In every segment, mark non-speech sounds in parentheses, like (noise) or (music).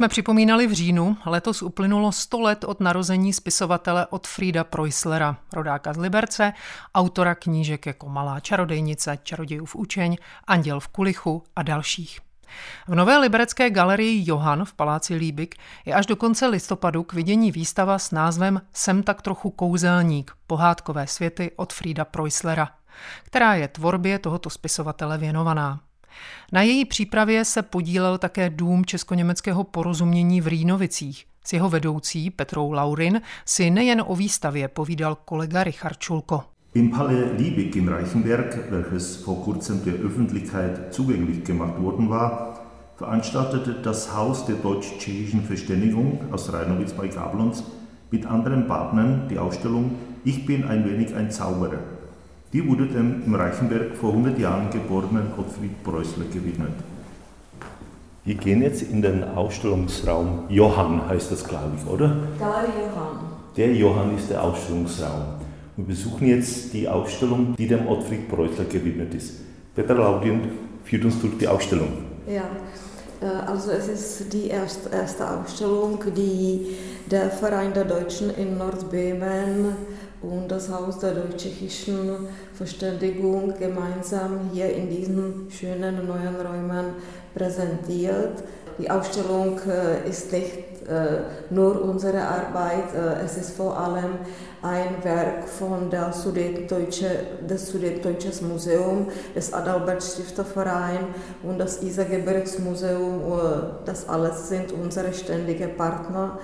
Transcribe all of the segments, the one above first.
Jsme připomínali v říjnu, letos uplynulo 100 let od narození spisovatele Otfrieda Preusslera, rodáka z Liberce, autora knížek jako Malá čarodejnice, Čarodějův učeň, Anděl v kulichu a dalších. V Nové liberecké galerii Johan v paláci Líbik je až do konce listopadu k vidění výstava s názvem Sem tak trochu kouzelník, pohádkové světy od Frida Preusslera, která je tvorbě tohoto spisovatele věnovaná. Na její přípravě se podílel také Dům česko-německého porozumění v Rýnovicích. S jeho vedoucí Petrou Laurin si nejen o výstavě povídal kolega Richard Čulko. Im Palais Liebig in Reichenberg, welches vor kurzem der Öffentlichkeit zugänglich gemacht worden war, veranstaltete das Haus der deutsch-tschechischen Verständigung aus Rheinowitz bei Gablons mit anderen Partnern die Ausstellung Ich bin ein wenig ein Zauberer. Die wurde dem im Reichenberg vor 100 Jahren geborenen Ottfried Preußler gewidmet. Wir gehen jetzt in den Ausstellungsraum Johann, heißt das, glaube ich, oder? Galerie Johann. Der Johann ist der Ausstellungsraum. Wir besuchen jetzt die Ausstellung, die dem Ottfried Preußler gewidmet ist. Peter Laudien führt uns durch die Ausstellung. Ja, äh, also es ist die erste, erste Ausstellung, die der Verein der Deutschen in Nordböhmen und das Haus der deutsch-tschechischen Verständigung gemeinsam hier in diesen schönen neuen Räumen präsentiert. Die Ausstellung äh, ist nicht äh, nur unsere Arbeit, äh, es ist vor allem ein Werk von der Sudetdeutsche, des Sudetdeutsches Museum, des Adalbert Stifter Verein und das Isargebirgsmuseum. Das alles sind unsere ständigen Partner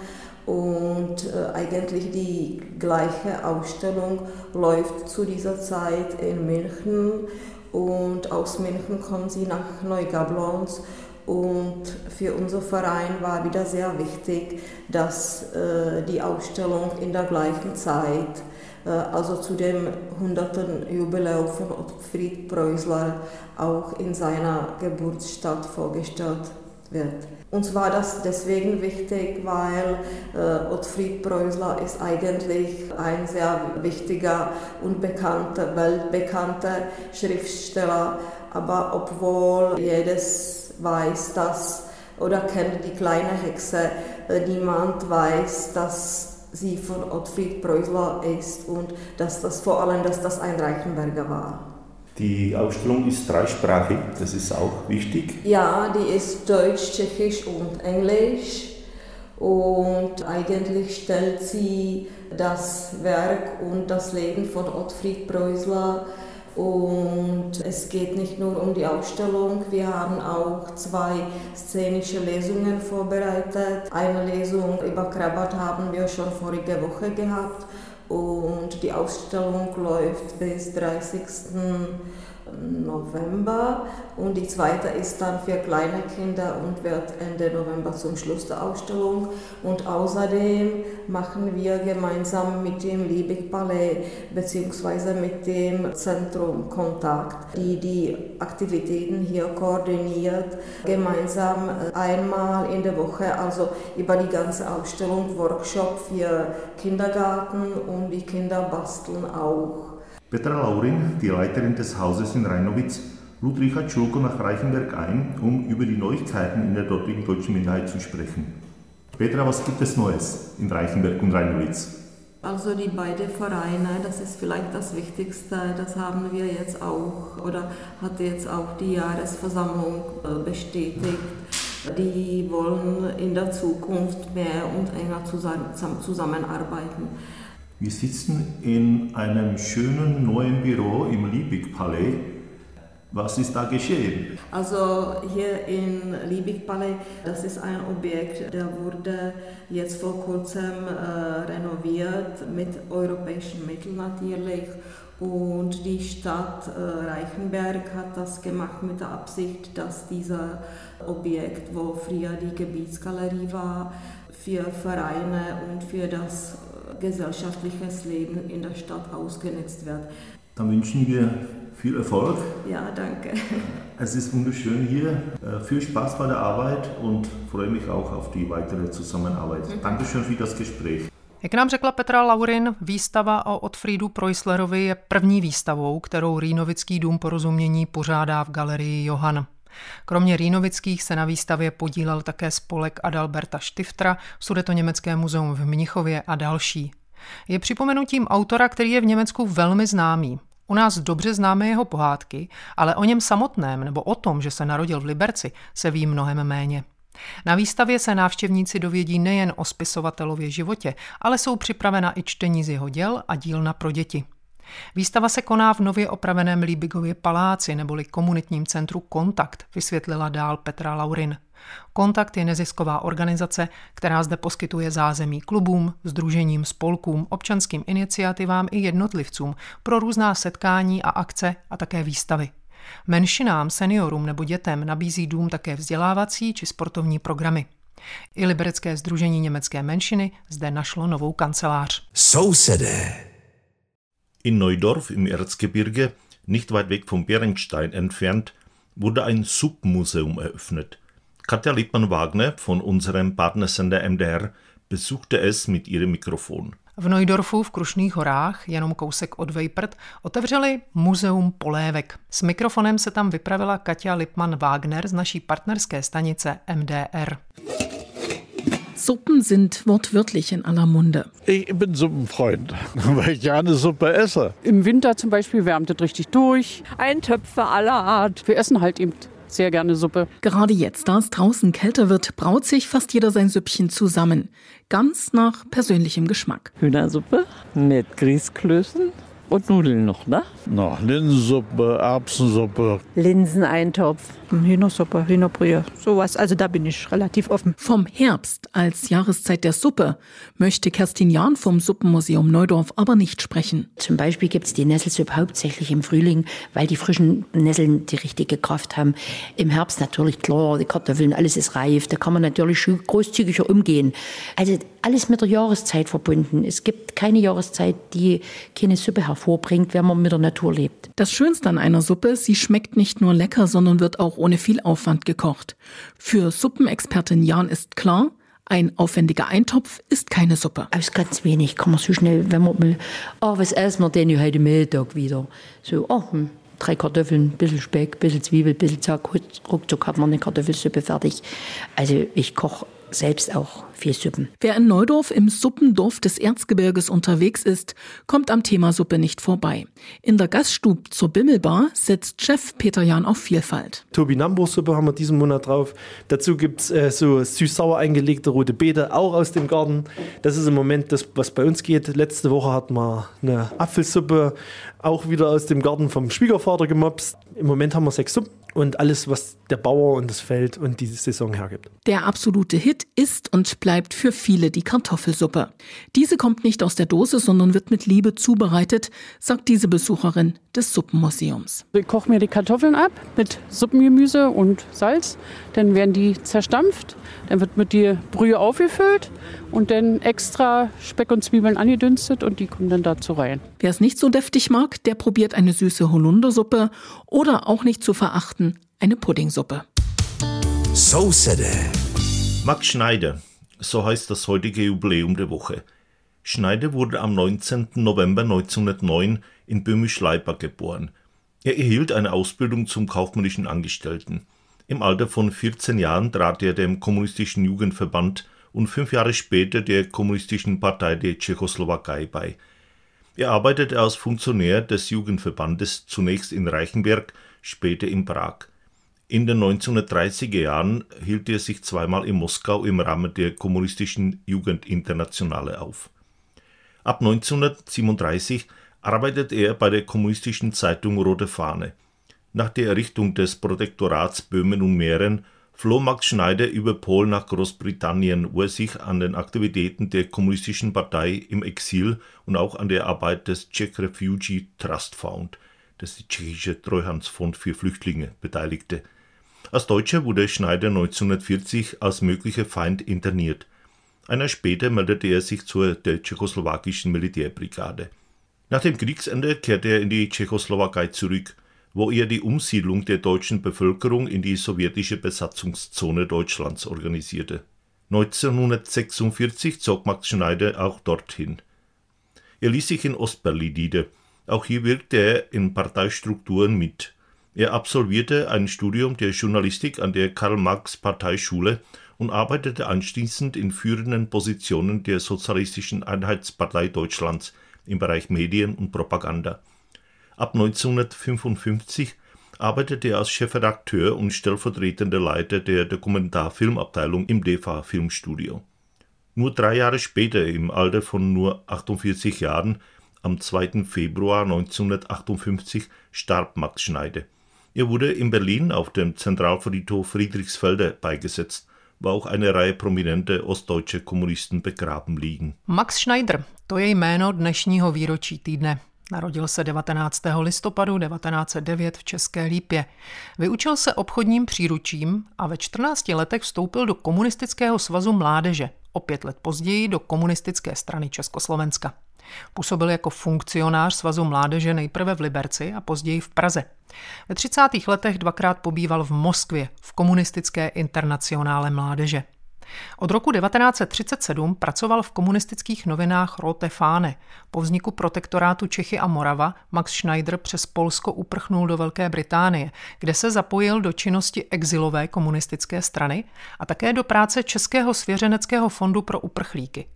und äh, eigentlich die gleiche Ausstellung läuft zu dieser Zeit in München und aus München kommen sie nach Neugablons und für unser Verein war wieder sehr wichtig, dass äh, die Ausstellung in der gleichen Zeit, äh, also zu dem 100. Jubiläum von Ottfried Preußler, auch in seiner Geburtsstadt vorgestellt wird. Uns war das deswegen wichtig, weil äh, Ottfried Preußler ist eigentlich ein sehr wichtiger und bekannter, weltbekannter Schriftsteller. Aber obwohl jedes weiß, dass oder kennt die kleine Hexe, äh, niemand weiß, dass sie von Ottfried Preußler ist und dass das vor allem, dass das ein Reichenberger war. Die Ausstellung ist dreisprachig, das ist auch wichtig. Ja, die ist Deutsch, Tschechisch und Englisch. Und eigentlich stellt sie das Werk und das Leben von Ottfried Preußler und es geht nicht nur um die Ausstellung, wir haben auch zwei szenische Lesungen vorbereitet. Eine Lesung über Krabat haben wir schon vorige Woche gehabt und die Ausstellung läuft bis 30. November und die zweite ist dann für kleine Kinder und wird Ende November zum Schluss der Ausstellung. Und außerdem machen wir gemeinsam mit dem Liebig Palais bzw. mit dem Zentrum Kontakt, die die Aktivitäten hier koordiniert, gemeinsam einmal in der Woche, also über die ganze Ausstellung Workshop für Kindergarten und die Kinder basteln auch. Petra Laurin, die Leiterin des Hauses in Rheinowitz, lud Richard Schulko nach Reichenberg ein, um über die Neuigkeiten in der dortigen deutschen Minderheit zu sprechen. Petra, was gibt es Neues in Reichenberg und Rheinowitz? Also die beiden Vereine, das ist vielleicht das Wichtigste, das haben wir jetzt auch oder hat jetzt auch die Jahresversammlung äh, bestätigt. Die wollen in der Zukunft mehr und enger zusammenarbeiten. Wir sitzen in einem schönen neuen Büro im Liebig-Palais. Was ist da geschehen? Also hier in Liebig-Palais, das ist ein Objekt, der wurde jetzt vor kurzem äh, renoviert mit europäischen Mitteln natürlich. Und die Stadt äh, Reichenberg hat das gemacht mit der Absicht, dass dieser Objekt, wo früher die Gebietsgalerie war, für Vereine und für das gesellschaftliche Leben in der Stadt ausgenutzt wird. Dann wünschen wir viel Erfolg. Ja, danke. Es ist wunderschön hier. Äh, viel Spaß bei der Arbeit und freue mich auch auf die weitere Zusammenarbeit. Mhm. Dankeschön für das Gespräch. Jak nám řekla Petra Laurin, výstava o Otfriedu Preuslerovi je první výstavou, kterou Rýnovický dům porozumění pořádá v galerii Johan. Kromě Rýnovických se na výstavě podílel také spolek Adalberta Štiftra, Německé muzeum v Mnichově a další. Je připomenutím autora, který je v Německu velmi známý. U nás dobře známe jeho pohádky, ale o něm samotném nebo o tom, že se narodil v Liberci, se ví mnohem méně. Na výstavě se návštěvníci dovědí nejen o spisovatelově životě, ale jsou připravena i čtení z jeho děl a dílna pro děti. Výstava se koná v nově opraveném Líbigově paláci neboli komunitním centru Kontakt, vysvětlila dál Petra Laurin. Kontakt je nezisková organizace, která zde poskytuje zázemí klubům, združením, spolkům, občanským iniciativám i jednotlivcům pro různá setkání a akce a také výstavy. Menšinám, seniorům nebo dětem nabízí dům také vzdělávací či sportovní programy. I Liberecké združení německé menšiny zde našlo novou kancelář. Sousedé. In Neudorf im Erzgebirge, nicht weit weg vom Bärenstein entfernt, wurde ein Submuseum eröffnet. Katja Lippmann-Wagner von unserem Partnersender MDR besuchte es mit ihrem Mikrofon. V Neudorfu v Krušných horách, jenom kousek od Vejprt, otevřeli muzeum polévek. S mikrofonem se tam vypravila Katja Lippmann-Wagner z naší partnerské stanice MDR. Suppen sind wortwörtlich in aller Munde. Ich bin Suppenfreund, (laughs) weil ich gerne Suppe esse. Im Winter zum Beispiel wärmt es richtig durch. Eintöpfe aller Art. Wir essen halt eben sehr gerne Suppe. Gerade jetzt, da es draußen kälter wird, braut sich fast jeder sein Süppchen zusammen. Ganz nach persönlichem Geschmack. Hühnersuppe mit Grießklößen und Nudeln noch, ne? Na, Linsensuppe, Erbsensuppe. Linseneintopf, Hühnersuppe, Hühnerbrühe, sowas. Also da bin ich relativ offen. Vom Herbst als Jahreszeit der Suppe möchte Kerstin Jahn vom Suppenmuseum Neudorf aber nicht sprechen. Zum Beispiel gibt es die Nesselsuppe hauptsächlich im Frühling, weil die frischen Nesseln die richtige Kraft haben. Im Herbst natürlich klar, die Kartoffeln, alles ist reif. Da kann man natürlich großzügiger umgehen. Also alles mit der Jahreszeit verbunden. Es gibt keine Jahreszeit, die keine Suppe hervorbringt, wenn man mit der Natur lebt. Das Schönste an einer Suppe, sie schmeckt nicht nur lecker, sondern wird auch ohne viel Aufwand gekocht. Für Suppenexpertin Jan ist klar, ein aufwendiger Eintopf ist keine Suppe. Aus ganz wenig kann man so schnell, wenn man will, oh, was essen wir denn heute Mittag wieder? So, oh, hm, drei Kartoffeln, ein bisschen Speck, ein bisschen Zwiebel, ein bisschen Zack, ruckzuck hat man eine Kartoffelsuppe fertig. Also ich koche selbst auch viel Suppen. Wer in Neudorf im Suppendorf des Erzgebirges unterwegs ist, kommt am Thema Suppe nicht vorbei. In der Gaststube zur Bimmelbar setzt Chef Peter Jan auf Vielfalt. Turbinambur-Suppe haben wir diesen Monat drauf. Dazu gibt's äh, so süß-sauer eingelegte rote Beete, auch aus dem Garten. Das ist im Moment das, was bei uns geht. Letzte Woche hatten wir eine Apfelsuppe, auch wieder aus dem Garten vom Schwiegervater gemopst. Im Moment haben wir sechs Suppen und alles, was der Bauer und das Feld und die Saison hergibt. Der absolute Hit ist und bleibt für viele die Kartoffelsuppe. Diese kommt nicht aus der Dose, sondern wird mit Liebe zubereitet, sagt diese Besucherin des Suppenmuseums. Ich koche mir die Kartoffeln ab mit Suppengemüse und Salz. Dann werden die zerstampft. Dann wird mit die Brühe aufgefüllt und dann extra Speck und Zwiebeln angedünstet und die kommen dann dazu rein. Wer es nicht so deftig mag, der probiert eine süße Holundersuppe oder auch nicht zu verachten, eine Puddingsuppe. So Max Schneider, so heißt das heutige Jubiläum der Woche. Schneider wurde am 19. November 1909 in Böhmisch-Leibach geboren. Er erhielt eine Ausbildung zum kaufmännischen Angestellten. Im Alter von 14 Jahren trat er dem Kommunistischen Jugendverband und fünf Jahre später der Kommunistischen Partei der Tschechoslowakei bei. Er arbeitete als Funktionär des Jugendverbandes zunächst in Reichenberg, später in Prag. In den 1930er Jahren hielt er sich zweimal in Moskau im Rahmen der kommunistischen Jugendinternationale auf. Ab 1937 arbeitete er bei der kommunistischen Zeitung Rote Fahne. Nach der Errichtung des Protektorats Böhmen und Mähren floh Max Schneider über Polen nach Großbritannien, wo er sich an den Aktivitäten der Kommunistischen Partei im Exil und auch an der Arbeit des Czech Refugee Trust Fund, das die tschechische Treuhandsfonds für Flüchtlinge, beteiligte. Als Deutscher wurde Schneider 1940 als möglicher Feind interniert. Ein Jahr später meldete er sich zur der tschechoslowakischen Militärbrigade. Nach dem Kriegsende kehrte er in die Tschechoslowakei zurück wo er die Umsiedlung der deutschen Bevölkerung in die sowjetische Besatzungszone Deutschlands organisierte. 1946 zog Max Schneider auch dorthin. Er ließ sich in Ostberlin nieder. Auch hier wirkte er in Parteistrukturen mit. Er absolvierte ein Studium der Journalistik an der Karl-Marx-Parteischule und arbeitete anschließend in führenden Positionen der Sozialistischen Einheitspartei Deutschlands im Bereich Medien und Propaganda. Ab 1955 arbeitete er als Chefredakteur und stellvertretender Leiter der Dokumentarfilmabteilung im DEFA Filmstudio. Nur drei Jahre später, im Alter von nur 48 Jahren, am 2. Februar 1958, starb Max Schneider. Er wurde in Berlin auf dem Zentralfriedhof Friedrichsfelde beigesetzt, wo auch eine Reihe prominente ostdeutsche Kommunisten begraben liegen. Max Schneider, to je jméno dnešního výročí týdne. Narodil se 19. listopadu 1909 v České Lípě. Vyučil se obchodním příručím a ve 14 letech vstoupil do Komunistického svazu mládeže, o pět let později do Komunistické strany Československa. Působil jako funkcionář Svazu mládeže nejprve v Liberci a později v Praze. Ve 30. letech dvakrát pobýval v Moskvě v komunistické internacionále mládeže. Od roku 1937 pracoval v komunistických novinách Rote Fáne. Po vzniku protektorátu Čechy a Morava Max Schneider přes Polsko uprchnul do Velké Británie, kde se zapojil do činnosti exilové komunistické strany a také do práce Českého svěřeneckého fondu pro uprchlíky.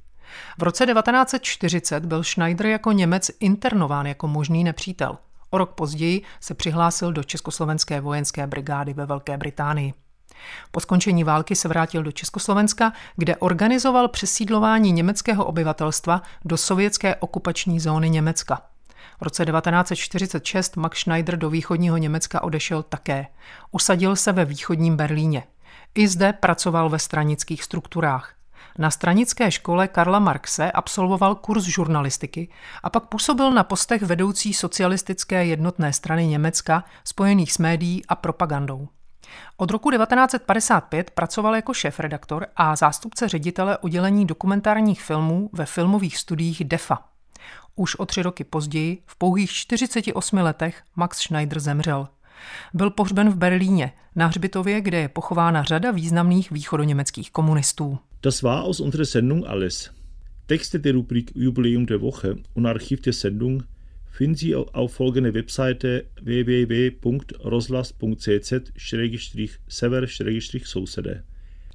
V roce 1940 byl Schneider jako Němec internován jako možný nepřítel. O rok později se přihlásil do Československé vojenské brigády ve Velké Británii. Po skončení války se vrátil do Československa, kde organizoval přesídlování německého obyvatelstva do sovětské okupační zóny Německa. V roce 1946 Max Schneider do východního Německa odešel také. Usadil se ve východním Berlíně. I zde pracoval ve stranických strukturách. Na stranické škole Karla Marxe absolvoval kurz žurnalistiky a pak působil na postech vedoucí socialistické jednotné strany Německa spojených s médií a propagandou. Od roku 1955 pracoval jako šéf-redaktor a zástupce ředitele oddělení dokumentárních filmů ve filmových studiích DEFA. Už o tři roky později, v pouhých 48 letech, Max Schneider zemřel. Byl pohřben v Berlíně, na hřbitově, kde je pochována řada významných východoněmeckých komunistů. Das war aus unserer Sendung alles. Texte der Rubrik Jubiläum der Woche und Archiv der Sendung finden Sie auf folgende Webseite www.roslas.cz-sever-sousede.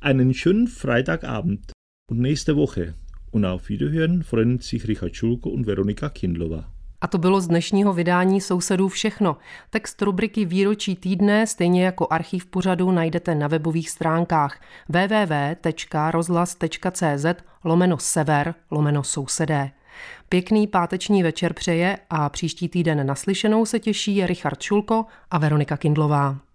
Einen schönen Freitagabend und nächste Woche. Und auf Wiederhören freuen sich Richard Schulko und Veronika Kindlova. A to bylo z dnešního vydání Sousedů všechno. Text rubriky Výročí týdne, stejně jako archiv pořadu, najdete na webových stránkách www.rozhlas.cz lomeno sever lomeno sousedé. Pěkný páteční večer přeje a příští týden naslyšenou se těší Richard Šulko a Veronika Kindlová.